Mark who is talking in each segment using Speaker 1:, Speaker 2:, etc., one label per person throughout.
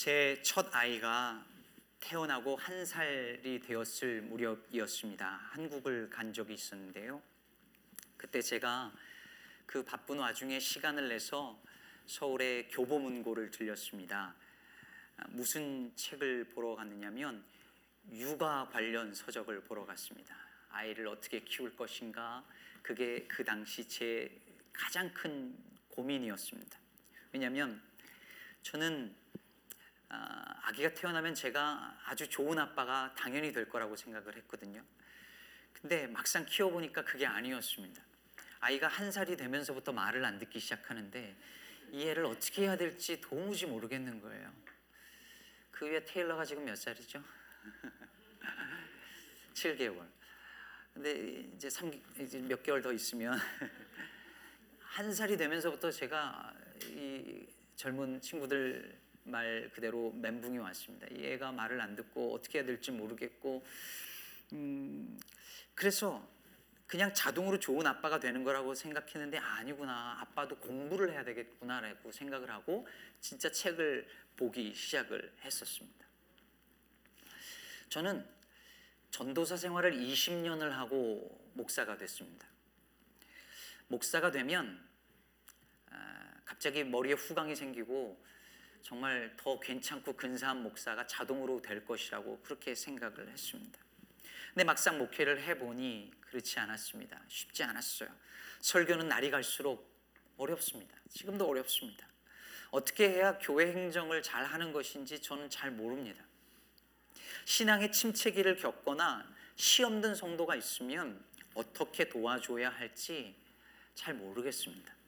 Speaker 1: 제 첫 아이가 태어나고 한 살이 되었을 무렵이었습니다. 한국을 간 적이 있었는데요. 그때 제가 그 바쁜 와중에 시간을 내서 서울의 교보문고를 들렸습니다. 아, 무슨 책을 보러 갔느냐면 육아 관련 서적을 보러 갔습니다. 아이를 어떻게 키울 것인가 그게 그 당시 제 가장 큰 고민이었습니다. 왜냐하면 저는 아, 아기가 태어나면 제가 아주 좋은 아빠가 당연히 될 거라고 생각을 했거든요. 근데 막상 키워보니까 그게 아니었습니다. 아이가 한 살이 되면서부터 말을 안 듣기 시작하는데 이 애를 어떻게 해야 될지 도무지 모르겠는 거예요. 그 위에 테일러가 지금 몇 살이죠? 7개월. 근데 이제 3, 이제 몇 개월 더 있으면 한 살이 되면서부터 제가 이 젊은 친구들 말 그대로 멘붕이 왔습니다. 이 애가 말을 안 듣고 어떻게 해야 될지 모르겠고, 음, 그래서 그냥 자동으로 좋은 아빠가 되는 거라고 생각했는데 아니구나. 아빠도 공부를 해야 되겠구나라고 생각을 하고 진짜 책을 보기 시작을 했었습니다. 저는 전도사 생활을 20년을 하고 목사가 됐습니다. 목사가 되면 아, 갑자기 머리에 후광이 생기고 정말 더 괜찮고 근사한 목사가 자동으로 될 것이라고 그렇게 생각을 했습니다. 근데 막상 목회를 해보니 그렇지 않았습니다. 쉽지 않았어요. 설교는 날이 갈수록 어렵습니다. 지금도 어렵습니다. 어떻게 해야 교회 행정을 잘 하는 것인지 저는 잘 모릅니다. 신앙의 침체기를 겪거나 시험 든 성도가 있으면 어떻게 도와줘야 할지 잘 모르겠습니다.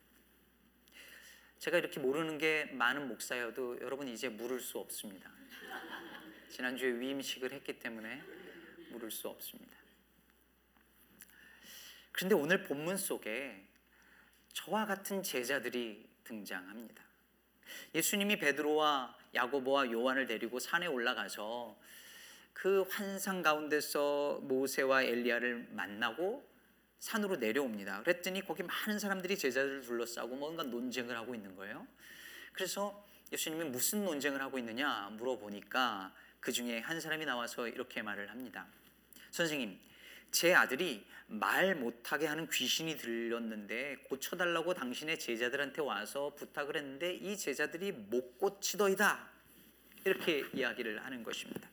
Speaker 1: 제가 이렇게 모르는 게 많은 목사여도 여러분 이제 물을 수 없습니다. 지난주에 위임식을 했기 때문에 물을 수 없습니다. 그런데 오늘 본문 속에 저와 같은 제자들이 등장합니다. 예수님이 베드로와 야고보와 요한을 데리고 산에 올라가서 그 환상 가운데서 모세와 엘리야를 만나고 산으로 내려옵니다. 그랬더니 거기 많은 사람들이 제자들을 둘러싸고 뭔가 논쟁을 하고 있는 거예요. 그래서 예수님이 무슨 논쟁을 하고 있느냐 물어보니까 그 중에 한 사람이 나와서 이렇게 말을 합니다. 선생님, 제 아들이 말 못하게 하는 귀신이 들렸는데 고쳐달라고 당신의 제자들한테 와서 부탁을 했는데 이 제자들이 못 고치더이다. 이렇게 이야기를 하는 것입니다.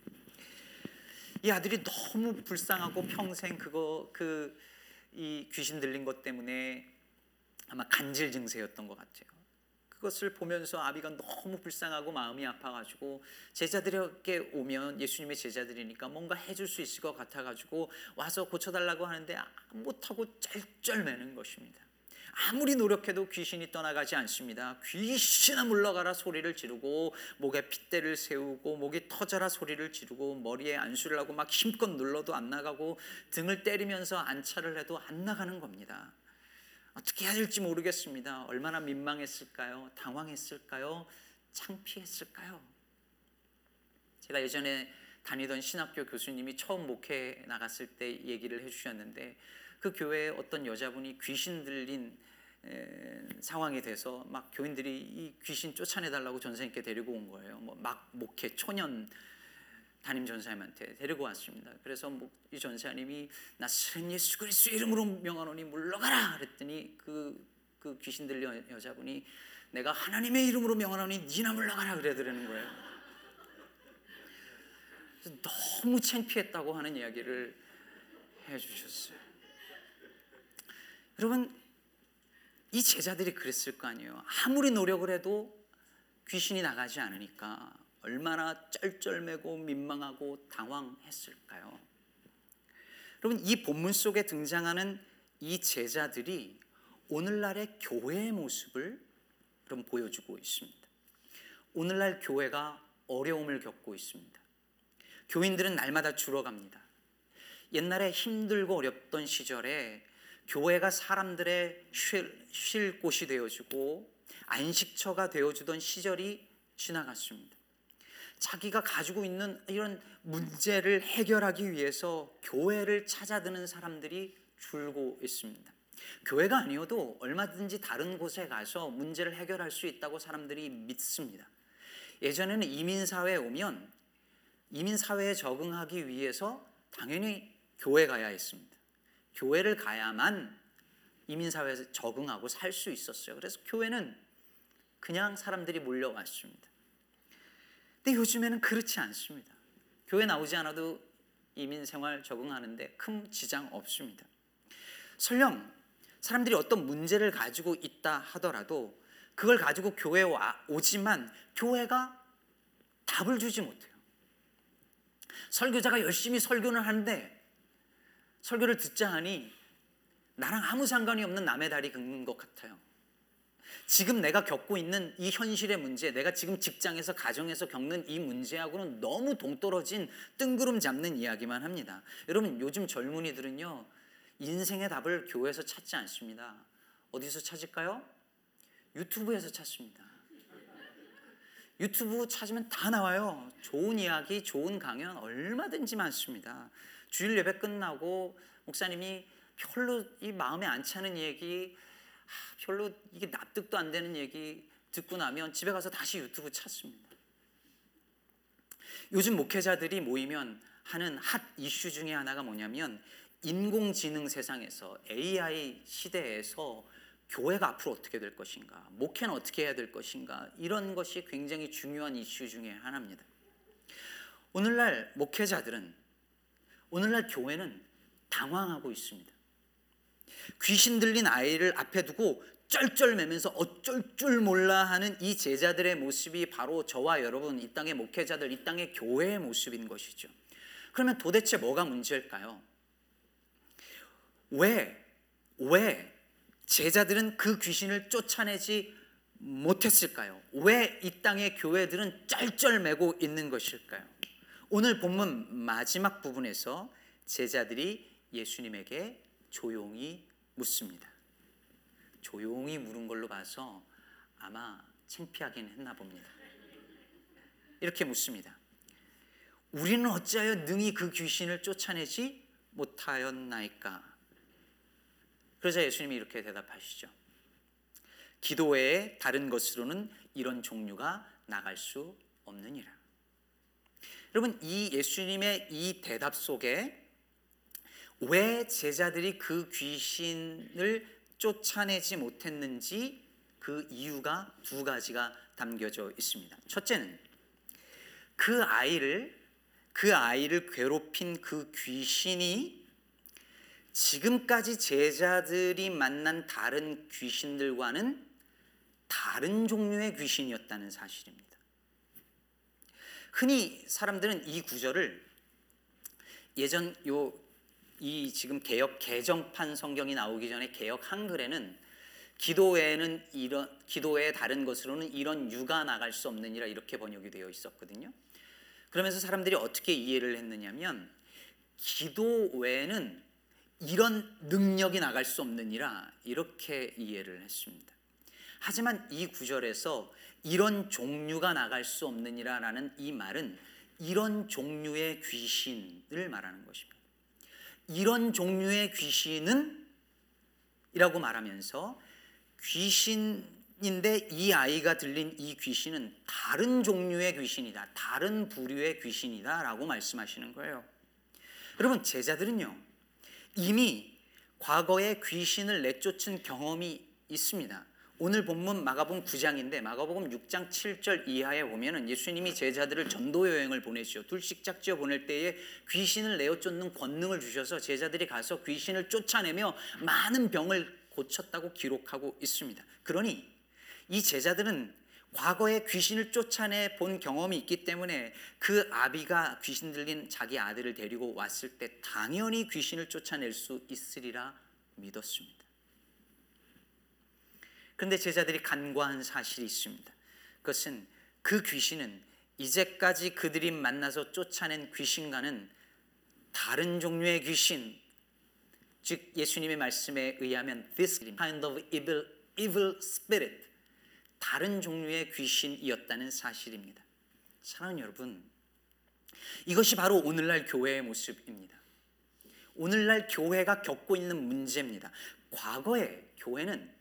Speaker 1: 이 아들이 너무 불쌍하고 평생 그거 그 이 귀신 들린 것 때문에 아마 간질 증세였던 것 같아요. 그것을 보면서 아비가 너무 불쌍하고 마음이 아파가지고 제자들에게 오면 예수님의 제자들이니까 뭔가 해줄 수 있을 것 같아가지고 와서 고쳐달라고 하는데 못하고 쩔쩔매는 것입니다. 아무리 노력해도 귀신이 떠나가지 않습니다. 귀신아 물러가라 소리를 지르고 목에 핏대를 세우고 목이 터져라 소리를 지르고 머리에 안수를 하고 막 힘껏 눌러도 안 나가고 등을 때리면서 안차를 해도 안 나가는 겁니다. 어떻게 해야 될지 모르겠습니다. 얼마나 민망했을까요? 당황했을까요? 창피했을까요? 제가 예전에 다니던 신학교 교수님이 처음 목회 나갔을 때 얘기를 해주셨는데 그 교회에 어떤 여자분이 귀신 들린 에, 상황이 돼서 막 교인들이 이 귀신 쫓아내달라고 전사님께 데리고 온 거예요. 뭐 막 목회 초년 담임 전사님한테 데리고 왔습니다. 그래서 이 전사님이 나스른 예수 그리스도 이름으로 명하노니 물러가라 그랬더니 그, 그 귀신 들린 여자분이 내가 하나님의 이름으로 명하노니 니나 물러가라 그래더라는 거예요. 너무 창피했다고 하는 이야기를 해주셨어요. 여러분 이 제자들이 그랬을 거 아니에요. 아무리 노력을 해도 귀신이 나가지 않으니까 얼마나 쩔쩔매고 민망하고 당황했을까요? 여러분 이 본문 속에 등장하는 이 제자들이 오늘날의 교회의 모습을 그럼 보여주고 있습니다. 오늘날 교회가 어려움을 겪고 있습니다. 교인들은 날마다 줄어갑니다. 옛날에 힘들고 어렵던 시절에 교회가 사람들의 쉴, 쉴 곳이 되어주고 안식처가 되어주던 시절이 지나갔습니다. 자기가 가지고 있는 이런 문제를 해결하기 위해서 교회를 찾아드는 사람들이 줄고 있습니다. 교회가 아니어도 얼마든지 다른 곳에 가서 문제를 해결할 수 있다고 사람들이 믿습니다. 예전에는 이민 사회에 오면 이민 사회에 적응하기 위해서 당연히 교회 가야 했습니다. 교회를 가야만 이민 사회에서 적응하고 살 수 있었어요. 그래서 교회는 그냥 사람들이 몰려왔습니다. 근데 요즘에는 그렇지 않습니다. 교회 나오지 않아도 이민 생활 적응하는데 큰 지장 없습니다. 설령 사람들이 어떤 문제를 가지고 있다 하더라도 그걸 가지고 교회에 오지만 교회가 답을 주지 못해요. 설교자가 열심히 설교를 하는데 설교를 듣자 하니 나랑 아무 상관이 없는 남의 다리 긁는 것 같아요. 지금 내가 겪고 있는 이 현실의 문제, 내가 지금 직장에서 가정에서 겪는 이 문제하고는 너무 동떨어진 뜬구름 잡는 이야기만 합니다. 여러분 요즘 젊은이들은요 인생의 답을 교회에서 찾지 않습니다. 어디서 찾을까요? 유튜브에서 찾습니다. 유튜브 찾으면 다 나와요. 좋은 이야기, 좋은 강연 얼마든지 많습니다. 주일 예배 끝나고 목사님이 별로 이 마음에 안 차는 얘기 별로 이게 납득도 안 되는 얘기 듣고 나면 집에 가서 다시 유튜브 찾습니다. 요즘 목회자들이 모이면 하는 핫 이슈 중에 하나가 뭐냐면 인공지능 세상에서 AI 시대에서 교회가 앞으로 어떻게 될 것인가, 목회는 어떻게 해야 될 것인가, 이런 것이 굉장히 중요한 이슈 중에 하나입니다. 오늘날 목회자들은, 오늘날 교회는 당황하고 있습니다. 귀신 들린 아이를 앞에 두고 쩔쩔매면서 어쩔 줄 몰라 하는 이 제자들의 모습이 바로 저와 여러분 이 땅의 목회자들 이 땅의 교회의 모습인 것이죠. 그러면 도대체 뭐가 문제일까요? 왜, 왜 제자들은 그 귀신을 쫓아내지 못했을까요? 왜 이 땅의 교회들은 쩔쩔매고 있는 것일까요? 오늘 본문 마지막 부분에서 제자들이 예수님에게 조용히 묻습니다. 조용히 물은 걸로 봐서 아마 창피하긴 했나 봅니다. 이렇게 묻습니다. 우리는 어찌하여 능히 그 귀신을 쫓아내지 못하였나이까? 그러자 예수님이 이렇게 대답하시죠. 기도 외에 다른 것으로는 이런 종류가 나갈 수 없느니라. 여러분 이 예수님의 이 대답 속에 왜 제자들이 그 귀신을 쫓아내지 못했는지 그 이유가 두 가지가 담겨져 있습니다. 첫째는 그 아이를 그 아이를 괴롭힌 그 귀신이 지금까지 제자들이 만난 다른 귀신들과는 다른 종류의 귀신이었다는 사실입니다. 흔히 사람들은 이 구절을 예전 요 이 지금 개혁 개정판 성경이 나오기 전에 개혁 한글에는 기도 외에는 이런 기도 외에 다른 것으로는 이런 유가 나갈 수 없느니라 이렇게 번역이 되어 있었거든요. 그러면서 사람들이 어떻게 이해를 했느냐면 기도 외에는 이런 능력이 나갈 수 없느니라 이렇게 이해를 했습니다. 하지만 이 구절에서 이런 종류가 나갈 수 없느니라 라는 이 말은 이런 종류의 귀신을 말하는 것입니다. 이런 종류의 귀신은 이라고 말하면서 귀신인데 이 아이가 들린 이 귀신은 다른 종류의 귀신이다. 다른 부류의 귀신이다 라고 말씀하시는 거예요. 여러분 제자들은요. 이미 과거에 귀신을 내쫓은 경험이 있습니다. 오늘 본문 마가복음 9장인데 마가복음 6장 7절 이하에 보면은 예수님이 제자들을 전도 여행을 보내시죠. 둘씩 짝지어 보낼 때에 귀신을 내어 쫓는 권능을 주셔서 제자들이 가서 귀신을 쫓아내며 많은 병을 고쳤다고 기록하고 있습니다. 그러니 이 제자들은 과거에 귀신을 쫓아내 본 경험이 있기 때문에 그 아비가 귀신 들린 자기 아들을 데리고 왔을 때 당연히 귀신을 쫓아낼 수 있으리라 믿었습니다. 그런데 제자들이 간과한 사실이 있습니다. 그것은 그 귀신은 이제까지 그들이 만나서 쫓아낸 귀신과는 다른 종류의 귀신, 즉 예수님의 말씀에 의하면 this kind of evil, evil spirit, 다른 종류의 귀신이었다는 사실입니다. 사랑하는 여러분, 이것이 바로 오늘날 교회의 모습입니다. 오늘날 교회가 겪고 있는 문제입니다. 과거에 교회는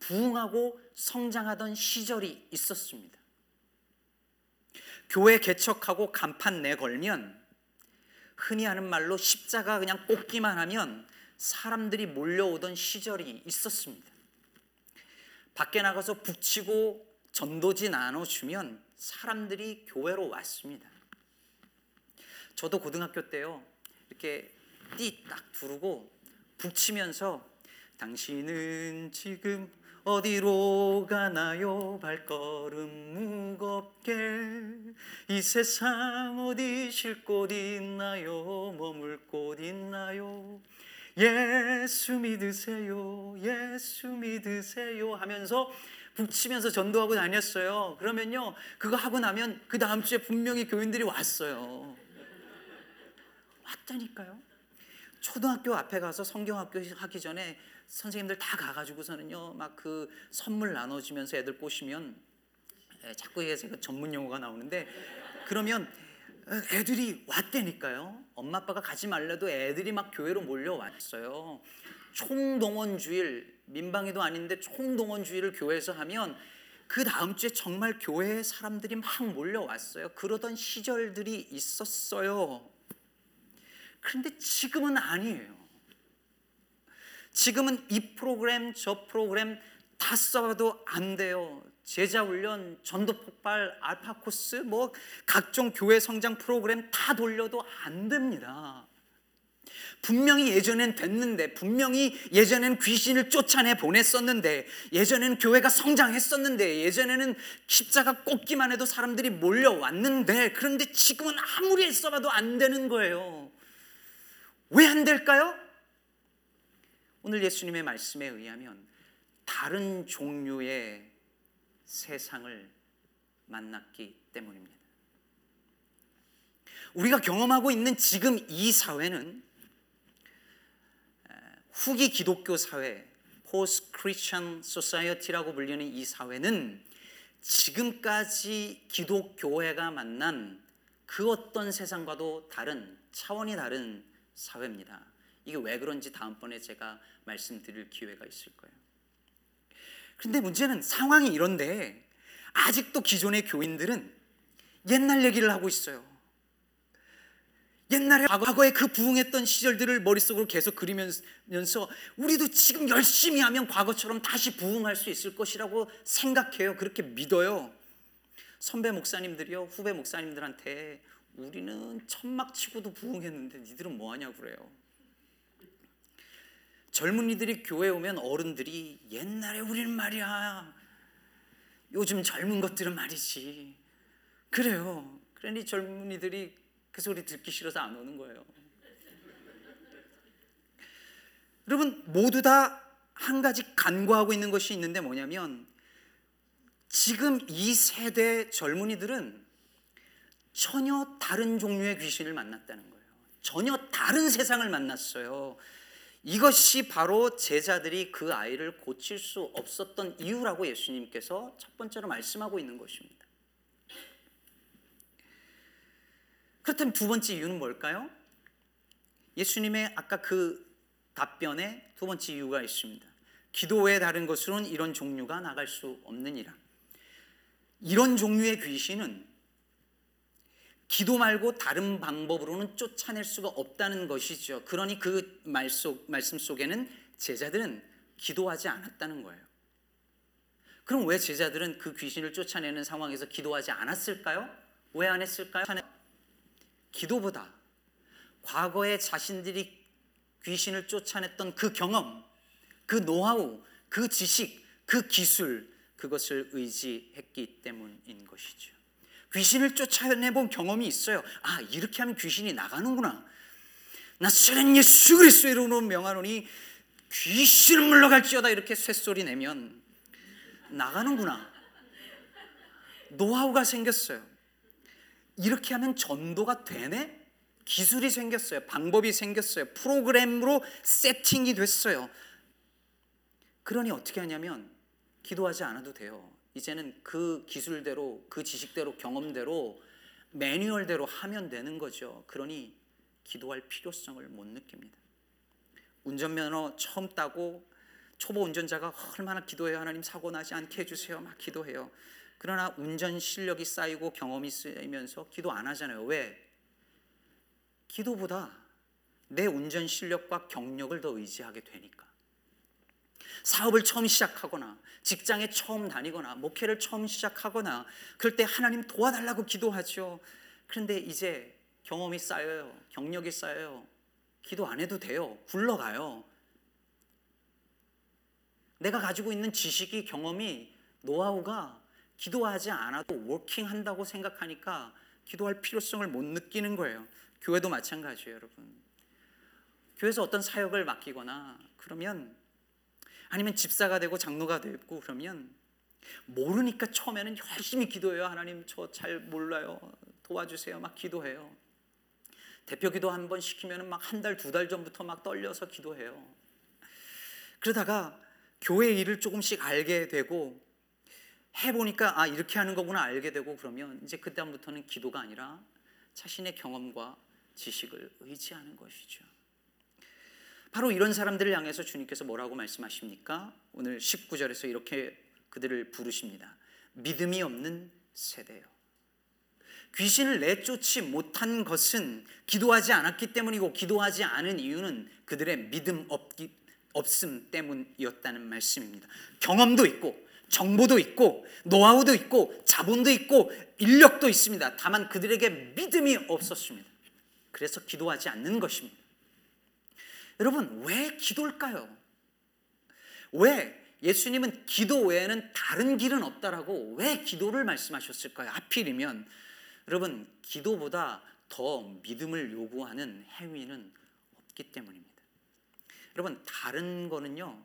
Speaker 1: 부흥하고 성장하던 시절이 있었습니다. 교회 개척하고 간판 내걸면 흔히 하는 말로 십자가 그냥 꽂기만 하면 사람들이 몰려오던 시절이 있었습니다. 밖에 나가서 북치고 전도지 나눠주면 사람들이 교회로 왔습니다. 저도 고등학교 때요 이렇게 띠딱 두르고 북치면서 당신은 지금 어디로 가나요? 발걸음 무겁게. 이 세상 어디 쉴 곳 있나요? 머물 곳 있나요? 예수 믿으세요. 예수 믿으세요 하면서 북치면서 전도하고 다녔어요. 그러면요 그거 하고 나면 그 다음 주에 분명히 교인들이 왔어요. 왔다니까요. 초등학교 앞에 가서 성경학교 하기 전에 선생님들 다 가가지고서는요 막 그 선물 나눠주면서 애들 꼬시면 에, 자꾸 제가 전문 용어가 나오는데 그러면 애들이 왔다니까요. 엄마 아빠가 가지 말래도 애들이 막 교회로 몰려왔어요. 총동원 주일 민방위도 아닌데 총동원 주일을 교회에서 하면 그 다음 주에 정말 교회에 사람들이 막 몰려왔어요. 그러던 시절들이 있었어요. 그런데 지금은 아니에요. 지금은 이 프로그램 저 프로그램 다 써봐도 안 돼요. 제자 훈련, 전도 폭발, 알파 코스, 뭐 각종 교회 성장 프로그램 다 돌려도 안 됩니다. 분명히 예전엔 됐는데, 분명히 예전엔 귀신을 쫓아내 보냈었는데, 예전에는 교회가 성장했었는데, 예전에는 십자가 꽂기만 해도 사람들이 몰려왔는데, 그런데 지금은 아무리 애써봐도 안 되는 거예요. 왜 안 될까요? 오늘 예수님의 말씀에 의하면 다른 종류의 세상을 만났기 때문입니다. 우리가 경험하고 있는 지금 이 사회는 후기 기독교 사회, post Christian society라고 불리는 이 사회는 지금까지 기독교회가 만난 그 어떤 세상과도 다른 차원이 다른 사회입니다. 이게 왜 그런지 다음번에 제가 말씀드릴 기회가 있을 거예요. 그런데 문제는 상황이 이런데 아직도 기존의 교인들은 옛날 얘기를 하고 있어요. 옛날에 과거에 그 부흥했던 시절들을 머릿속으로 계속 그리면서 우리도 지금 열심히 하면 과거처럼 다시 부흥할 수 있을 것이라고 생각해요. 그렇게 믿어요. 선배 목사님들이요, 후배 목사님들한테 우리는 천막 치고도 부흥했는데 니들은 뭐 하냐고 그래요. 젊은이들이 교회 오면 어른들이 옛날에 우리는 말이야. 요즘 젊은 것들은 말이지. 그래요. 그러니 젊은이들이 그 소리 듣기 싫어서 안 오는 거예요. 여러분 모두 다 한 가지 간과하고 있는 것이 있는데 뭐냐면 지금 이 세대 젊은이들은 전혀 다른 종류의 귀신을 만났다는 거예요. 전혀 다른 세상을 만났어요. 이것이 바로 제자들이 그 아이를 고칠 수 없었던 이유라고 예수님께서 첫 번째로 말씀하고 있는 것입니다. 그렇다면 두 번째 이유는 뭘까요? 예수님의 아까 그 답변에 두 번째 이유가 있습니다. 기도 외에 다른 것으로는 이런 종류가 나갈 수 없느니라. 이런 종류의 귀신은 기도 말고 다른 방법으로는 쫓아낼 수가 없다는 것이죠. 그러니 그 말 속, 말씀 속에는 제자들은 기도하지 않았다는 거예요. 그럼 왜 제자들은 그 귀신을 쫓아내는 상황에서 기도하지 않았을까요? 왜 안 했을까요? 기도보다 과거에 자신들이 귀신을 쫓아냈던 그 경험, 그 노하우, 그 지식, 그 기술, 그것을 의지했기 때문인 것이죠. 귀신을 쫓아내본 경험이 있어요. 아, 이렇게 하면 귀신이 나가는구나. 나쓰는 예수 그리스도 이름으로 명하노니 귀신을 물러갈지어다 이렇게 쇳소리 내면 나가는구나. 노하우가 생겼어요. 이렇게 하면 전도가 되네? 기술이 생겼어요. 방법이 생겼어요. 프로그램으로 세팅이 됐어요. 그러니 어떻게 하냐면 기도하지 않아도 돼요. 이제는 그 기술대로, 그 지식대로, 경험대로, 매뉴얼대로 하면 되는 거죠. 그러니 기도할 필요성을 못 느낍니다. 운전면허 처음 따고 초보 운전자가 얼마나 기도해요. 하나님 사고 나지 않게 해주세요. 막 기도해요. 그러나 운전 실력이 쌓이고 경험이 쌓이면서 기도 안 하잖아요. 왜? 기도보다 내 운전 실력과 경력을 더 의지하게 되니까. 사업을 처음 시작하거나 직장에 처음 다니거나 목회를 처음 시작하거나 그럴 때 하나님 도와달라고 기도하죠. 그런데 이제 경험이 쌓여요. 경력이 쌓여요. 기도 안 해도 돼요. 굴러가요. 내가 가지고 있는 지식이 경험이 노하우가 기도하지 않아도 워킹한다고 생각하니까 기도할 필요성을 못 느끼는 거예요. 교회도 마찬가지예요, 여러분. 교회에서 어떤 사역을 맡기거나 그러면 아니면 집사가 되고 장로가 되고 그러면 모르니까 처음에는 열심히 기도해요. 하나님 저 잘 몰라요. 도와주세요. 막 기도해요. 대표 기도 한 번 시키면 막 한 달, 두 달 전부터 막 떨려서 기도해요. 그러다가 교회 일을 조금씩 알게 되고 해보니까 아 이렇게 하는 거구나 알게 되고 그러면 이제 그다음부터는 기도가 아니라 자신의 경험과 지식을 의지하는 것이죠. 바로 이런 사람들을 향해서 주님께서 뭐라고 말씀하십니까? 오늘 19절에서 이렇게 그들을 부르십니다. 믿음이 없는 세대요. 귀신을 내쫓지 못한 것은 기도하지 않았기 때문이고 기도하지 않은 이유는 그들의 믿음 없기, 없음 때문이었다는 말씀입니다. 경험도 있고 정보도 있고 노하우도 있고 자본도 있고 인력도 있습니다. 다만 그들에게 믿음이 없었습니다. 그래서 기도하지 않는 것입니다. 여러분, 왜 기도일까요? 왜 예수님은 기도 외에는 다른 길은 없다라고 왜 기도를 말씀하셨을까요? 하필이면 여러분, 기도보다 더 믿음을 요구하는 행위는 없기 때문입니다. 여러분, 다른 거는요,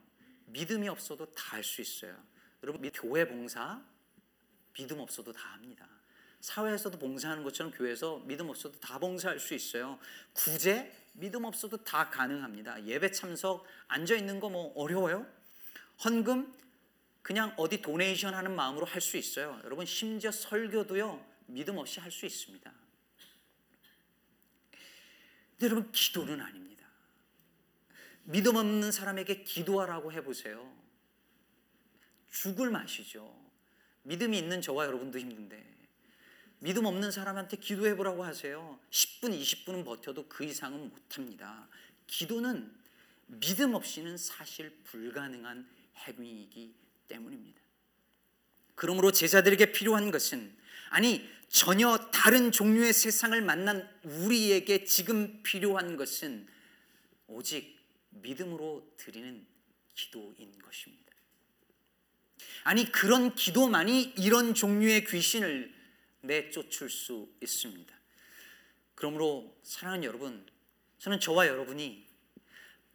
Speaker 1: 믿음이 없어도 다 할 수 있어요. 여러분, 교회 봉사 믿음 없어도 다 합니다. 사회에서도 봉사하는 것처럼 교회에서 믿음 없어도 다 봉사할 수 있어요. 구제 믿음 없어도 다 가능합니다. 예배 참석 앉아 있는 거 뭐 어려워요? 헌금 그냥 어디 도네이션 하는 마음으로 할 수 있어요. 여러분 심지어 설교도요. 믿음 없이 할 수 있습니다. 근데 여러분 기도는 아닙니다. 믿음 없는 사람에게 기도하라고 해 보세요. 죽을 맛이죠. 믿음이 있는 저와 여러분도 힘든데 믿음 없는 사람한테 기도해 보라고 하세요. 10분, 20분은 버텨도 그 이상은 못 합니다. 기도는 믿음 없이는 사실 불가능한 행위이기 때문입니다. 그러므로 제자들에게 필요한 것은 아니 전혀 다른 종류의 세상을 만난 우리에게 지금 필요한 것은 오직 믿음으로 드리는 기도인 것입니다. 아니 그런 기도만이 이런 종류의 귀신을 내쫓을 수 있습니다. 그러므로 사랑하는 여러분, 저는 저와 여러분이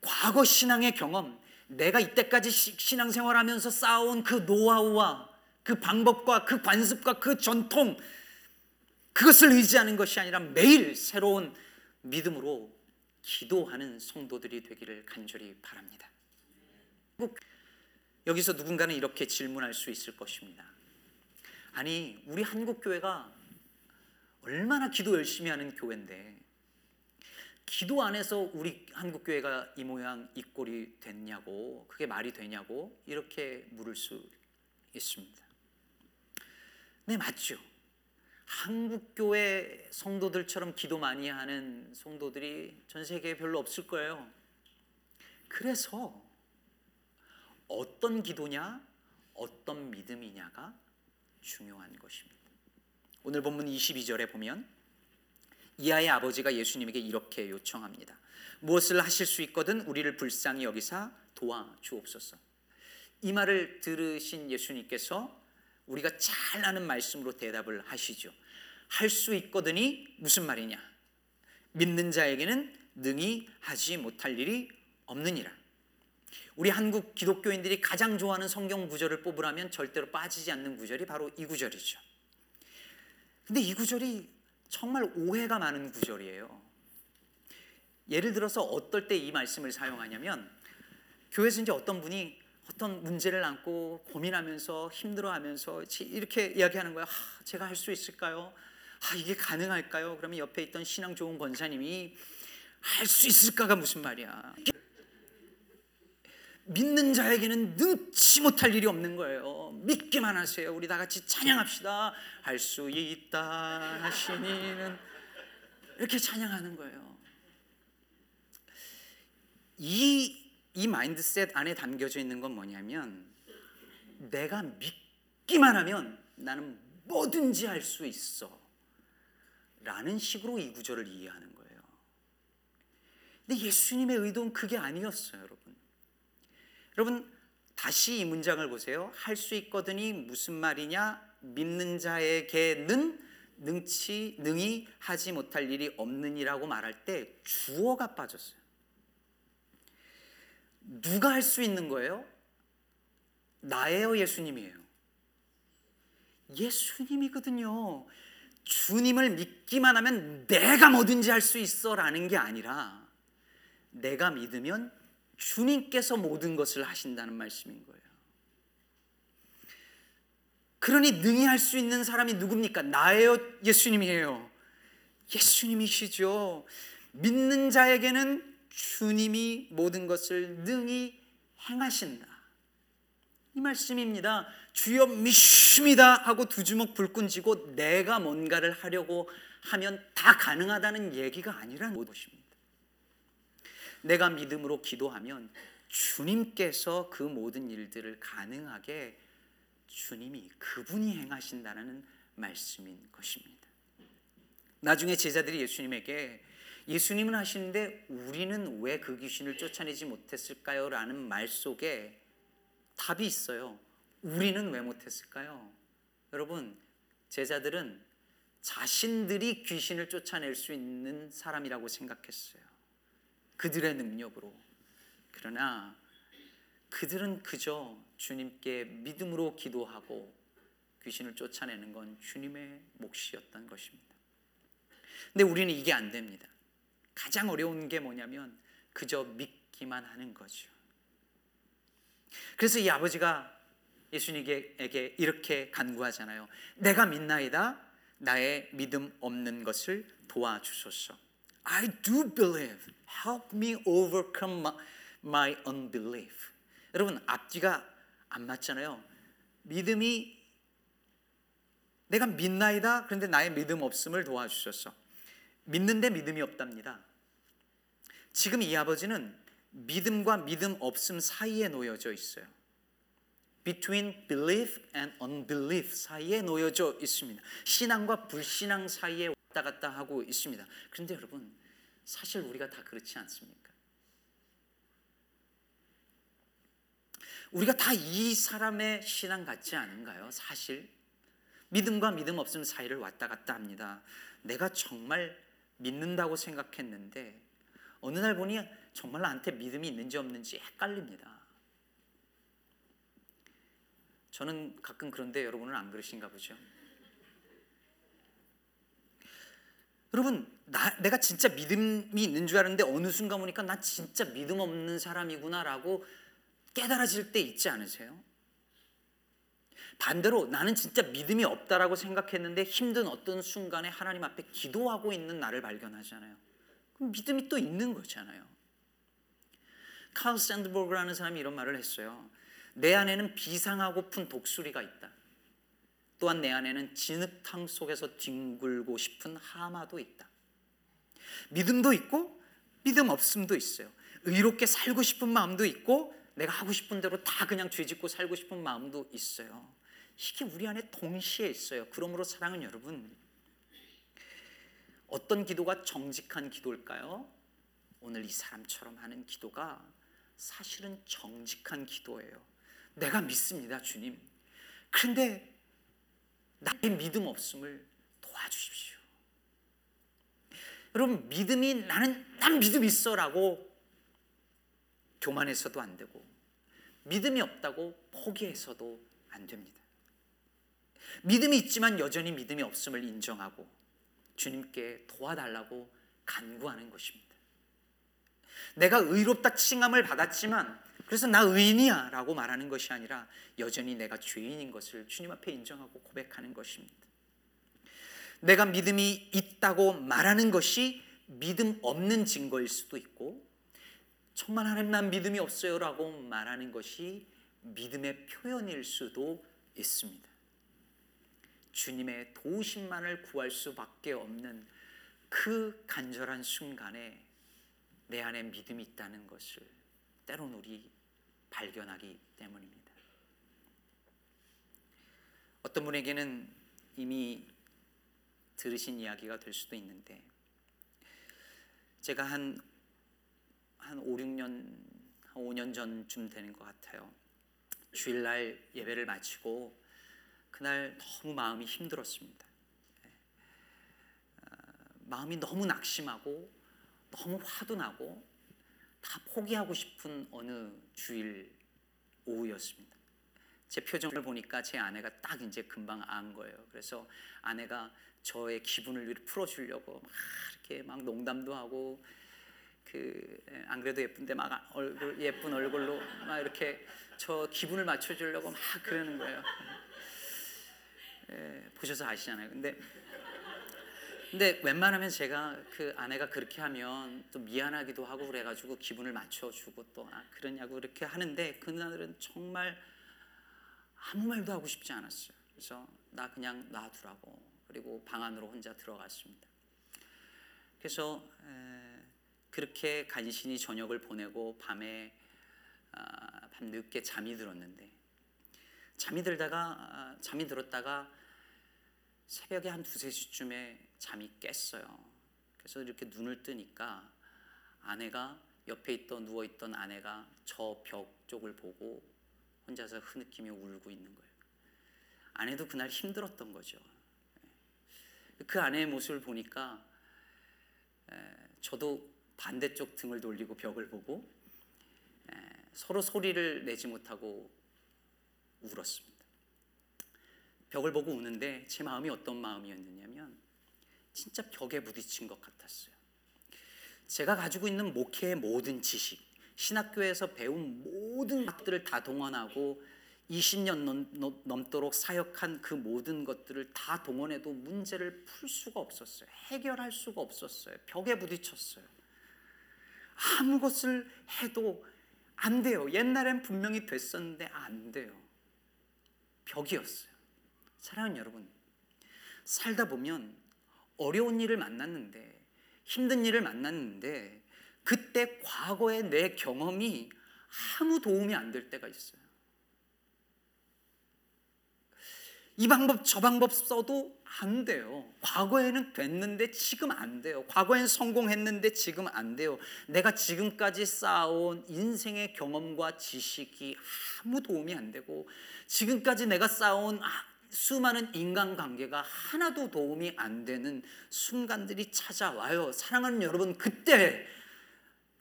Speaker 1: 과거 신앙의 경험, 내가 이때까지 신앙생활 하면서 쌓아온 그 노하우와 그 방법과 그 관습과 그 전통 그것을 의지하는 것이 아니라 매일 새로운 믿음으로 기도하는 성도들이 되기를 간절히 바랍니다. 여기서 누군가는 이렇게 질문할 수 있을 것입니다. 아니, 우리 한국 교회가 얼마나 기도 열심히 하는 교회인데 기도 안에서 우리 한국 교회가 이 모양 이 꼴이 됐냐고 그게 말이 되냐고 이렇게 물을 수 있습니다. 네, 맞죠. 한국 교회 성도들처럼 기도 많이 하는 성도들이 전 세계에 별로 없을 거예요. 그래서 어떤 기도냐, 어떤 믿음이냐가 중요한 것입니다. 오늘 본문 22절에 보면 이 아이의 아버지가 예수님에게 이렇게 요청합니다. 무엇을 하실 수 있거든 우리를 불쌍히 여기사 도와 주옵소서. 이 말을 들으신 예수님께서 우리가 잘 아는 말씀으로 대답을 하시죠. 할 수 있거든이 무슨 말이냐? 믿는 자에게는 능히 하지 못할 일이 없느니라. 우리 한국 기독교인들이 가장 좋아하는 성경 구절을 뽑으라면 절대로 빠지지 않는 구절이 바로 이 구절이죠. 근데 이 구절이 정말 오해가 많은 구절이에요. 예를 들어서 어떨 때 이 말씀을 사용하냐면 교회에서 이제 어떤 분이 어떤 문제를 안고 고민하면서 힘들어하면서 이렇게 이야기하는 거예요. 아, 제가 할 수 있을까요? 아, 이게 가능할까요? 그러면 옆에 있던 신앙 좋은 권사님이 할 수 있을까가 무슨 말이야? 믿는 자에게는 능치 못할 일이 없는 거예요. 믿기만 하세요. 우리 다 같이 찬양합시다. 할 수 있다 하시니는 이렇게 찬양하는 거예요. 이, 이 마인드셋 안에 담겨져 있는 건 뭐냐면 내가 믿기만 하면 나는 뭐든지 할 수 있어. 라는 식으로 이 구절을 이해하는 거예요. 근데 예수님의 의도는 그게 아니었어요, 여러분. 여러분, 다시 이 문장을 보세요. 할 수 있거든이 무슨 말이냐? 믿는 자에게는 능치 능히 하지 못할 일이 없느니라고 말할 때 주어가 빠졌어요. 누가 할 수 있는 거예요? 나예요, 예수님이에요. 예수님이거든요. 주님을 믿기만 하면 내가 뭐든지 할 수 있어라는 게 아니라 내가 믿으면 주님께서 모든 것을 하신다는 말씀인 거예요. 그러니 능히 할 수 있는 사람이 누굽니까? 나예요, 예수님이에요. 예수님이시죠. 믿는 자에게는 주님이 모든 것을 능히 행하신다. 이 말씀입니다. 주여 믿습니다 하고 두 주먹 불끈 쥐고 내가 뭔가를 하려고 하면 다 가능하다는 얘기가 아니라는 것입니다. 내가 믿음으로 기도하면 주님께서 그 모든 일들을 가능하게 주님이 그분이 행하신다는 말씀인 것입니다. 나중에 제자들이 예수님에게 예수님은 하시는데 우리는 왜 그 귀신을 쫓아내지 못했을까요? 라는 말 속에 답이 있어요. 우리는 왜 못했을까요? 여러분, 제자들은 자신들이 귀신을 쫓아낼 수 있는 사람이라고 생각했어요. 그들의 능력으로. 그러나 그들은 그저 주님께 믿음으로 기도하고 귀신을 쫓아내는 건 주님의 몫이었던 것입니다. 근데 우리는 이게 안 됩니다. 가장 어려운 게 뭐냐면 그저 믿기만 하는 거죠. 그래서 이 아버지가 예수님에게 이렇게 간구하잖아요. 내가 믿나이다. 나의 믿음 없는 것을 도와주소서. I do believe. Help me overcome my, my unbelief. 여러분 앞뒤가 안 맞잖아요. 믿음이 내가 믿나이다. 그런데 나의 믿음 없음을 도와주소서. 믿는데 믿음이 없답니다. 지금 이 아버지는 믿음과 믿음 없음 사이에 놓여져 있어요. Between belief and unbelief 사이에 놓여져 있습니다. 신앙과 불신앙 사이에 왔다 갔다 하고 있습니다. 그런데 여러분, 사실 우리가 다 그렇지 않습니까? 우리가 다 이 사람의 신앙 같지 않은가요? 사실 믿음과 믿음 없음 사이를 왔다 갔다 합니다. 내가 정말 믿는다고 생각했는데 어느 날 보니 정말 나한테 믿음이 있는지 없는지 헷갈립니다. 저는 가끔 그런데 여러분은 안 그러신가 보죠. 여러분, 나, 내가 진짜 믿음이 있는 줄 알았는데 어느 순간 보니까 나 진짜 믿음 없는 사람이구나라고 깨달아질 때 있지 않으세요? 반대로 나는 진짜 믿음이 없다라고 생각했는데 힘든 어떤 순간에 하나님 앞에 기도하고 있는 나를 발견하잖아요. 그럼 믿음이 또 있는 거잖아요. 카우 샌드버그라는 사람이 이런 말을 했어요. 내 안에는 비상하고픈 독수리가 있다. 또한 내 안에는 진흙탕 속에서 뒹굴고 싶은 하마도 있다. 믿음도 있고 믿음 없음도 있어요. 의롭게 살고 싶은 마음도 있고 내가 하고 싶은 대로 다 그냥 죄짓고 살고 싶은 마음도 있어요. 이게 우리 안에 동시에 있어요. 그러므로 사랑은 여러분 어떤 기도가 정직한 기도일까요? 오늘 이 사람처럼 하는 기도가 사실은 정직한 기도예요. 내가 믿습니다, 주님. 그런데 나의 믿음 없음을 도와주십시오. 여러분, 믿음이 나는 난 믿음 있어라고 교만해서도 안 되고 믿음이 없다고 포기해서도 안 됩니다. 믿음이 있지만 여전히 믿음이 없음을 인정하고 주님께 도와달라고 간구하는 것입니다. 내가 의롭다 칭함을 받았지만 그래서 나 의인이야 라고 말하는 것이 아니라 여전히 내가 죄인인 것을 주님 앞에 인정하고 고백하는 것입니다. 내가 믿음이 있다고 말하는 것이 믿음 없는 증거일 수도 있고 정말 하나님 난 믿음이 없어요 라고 말하는 것이 믿음의 표현일 수도 있습니다. 주님의 도우심만을 구할 수밖에 없는 그 간절한 순간에 내 안에 믿음이 있다는 것을 때론 우리 발견하기 때문입니다. 어떤 분에게는 이미 들으신 이야기가 될 수도 있는데 제가 한, 한 5, 6년, 한 5년 전쯤 되는 것 같아요. 주일날 예배를 마치고 그날 너무 마음이 힘들었습니다. 어, 마음이 너무 낙심하고 너무 화도 나고 다 포기하고 싶은 어느 주일 오후였습니다. 제 표정을 보니까 제 아내가 딱 이제 금방 안 거예요. 그래서 아내가 저의 기분을 풀어주려고 막 이렇게 막 농담도 하고 그 안 그래도 예쁜데 막 얼굴 예쁜 얼굴로 막 이렇게 저 기분을 맞춰주려고 막 그러는 거예요. 예, 보셔서 아시잖아요. 근데 근데 웬만하면 제가 그 아내가 그렇게 하면 또 미안하기도 하고 그래가지고 기분을 맞춰주고 또 아, 그러냐고 이렇게 하는데 그날은 정말 아무 말도 하고 싶지 않았어요. 그래서 나 그냥 놔두라고 그리고 방 안으로 혼자 들어갔습니다. 그래서 에, 그렇게 간신히 저녁을 보내고 밤에 아, 밤 늦게 잠이 들었는데 잠이 들다가 아, 잠이 들었다가 새벽에 한 두세 시쯤에 잠이 깼어요. 그래서 이렇게 눈을 뜨니까 아내가 옆에 있던 누워 있던 아내가 저 벽 쪽을 보고 혼자서 흐느끼며 울고 있는 거예요. 아내도 그날 힘들었던 거죠. 그 아내의 모습을 보니까 저도 반대쪽 등을 돌리고 벽을 보고 서로 소리를 내지 못하고 울었습니다. 벽을 보고 우는데 제 마음이 어떤 마음이었느냐면 진짜 벽에 부딪힌 것 같았어요. 제가 가지고 있는 목회의 모든 지식, 신학교에서 배운 모든 것들을 다 동원하고 20년 넘 도록 사역한 그 모든 것들을 다 동원해도 문제를 풀 수가 없었어요. 해결할 수가 없었어요. 벽에 부딪혔어요. 아무 것을 해도 안 돼요. 옛날엔 분명히 됐었는데 안 돼요. 벽이었어요. 사랑하는 여러분, 살다 보면 어려운 일을 만났는데, 힘든 일을 만났는데, 그때 과거의 내 경험이 아무 도움이 안 될 때가 있어요. 이 방법 저 방법 써도 안 돼요. 과거에는 됐는데 지금 안 돼요. 과거엔 성공했는데 지금 안 돼요. 내가 지금까지 쌓아온 인생의 경험과 지식이 아무 도움이 안 되고 지금까지 내가 쌓아온 수많은 인간관계가 하나도 도움이 안 되는 순간들이 찾아와요. 사랑하는 여러분, 그때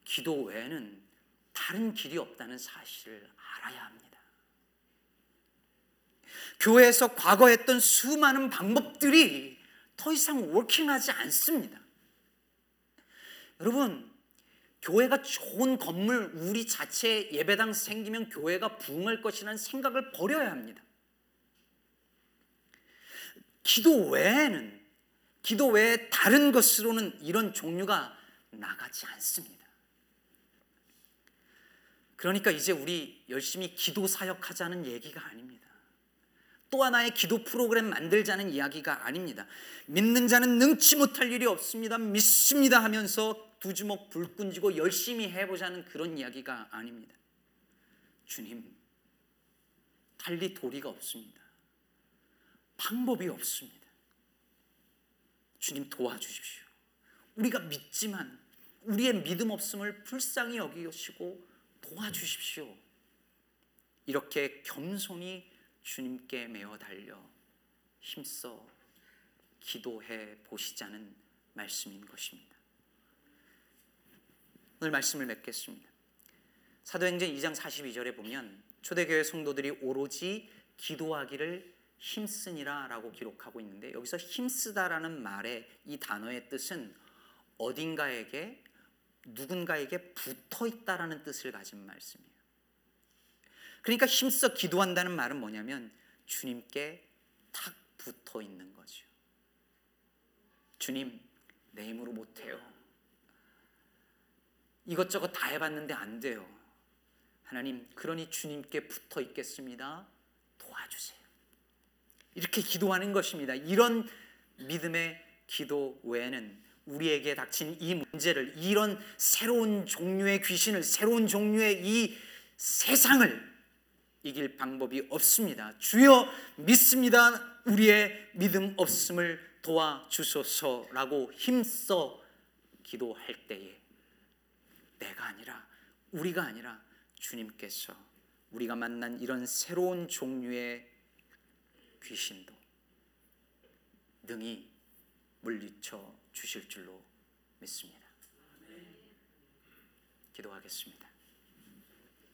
Speaker 1: 기도 외에는 다른 길이 없다는 사실을 알아야 합니다. 교회에서 과거 했던 수많은 방법들이 더 이상 워킹하지 않습니다. 여러분, 교회가 좋은 건물 우리 자체 예배당 생기면 교회가 부흥할 것이라는 생각을 버려야 합니다. 기도 외에는 기도 외에 다른 것으로는 이런 종류가 나가지 않습니다. 그러니까 이제 우리 열심히 기도 사역하자는 얘기가 아닙니다. 또 하나의 기도 프로그램 만들자는 이야기가 아닙니다. 믿는 자는 능치 못할 일이 없습니다. 믿습니다 하면서 두 주먹 불 끈지고 열심히 해보자는 그런 이야기가 아닙니다. 주님, 달리 도리가 없습니다. 방법이 없습니다. 주님 도와주십시오. 우리가 믿지만 우리의 믿음 없음을 불쌍히 여기시고 도와주십시오. 이렇게 겸손히 주님께 메어 달려 힘써 기도해 보시자는 말씀인 것입니다. 오늘 말씀을 맺겠습니다. 사도행전 2장 42절에 보면 초대교회 성도들이 오로지 기도하기를 힘쓰니라라고 기록하고 있는데 여기서 힘쓰다라는 말의 이 단어의 뜻은 어딘가에게 누군가에게 붙어 있다라는 뜻을 가진 말씀이에요. 그러니까 힘써 기도한다는 말은 뭐냐면 주님께 탁 붙어 있는 거죠. 주님, 내 힘으로 못해요. 이것저것 다 해봤는데 안 돼요. 하나님, 그러니 주님께 붙어 있겠습니다. 도와주세요. 이렇게 기도하는 것입니다. 이런 믿음의 기도 외에는 우리에게 닥친 이 문제를 이런 새로운 종류의 귀신을 새로운 종류의 이 세상을 이길 방법이 없습니다. 주여 믿습니다. 우리의 믿음 없음을 도와 주소서라고 힘써 기도할 때에 내가 아니라 우리가 아니라 주님께서 우리가 만난 이런 새로운 종류의 귀신도 능히 물리쳐 주실 줄로 믿습니다. 기도하겠습니다.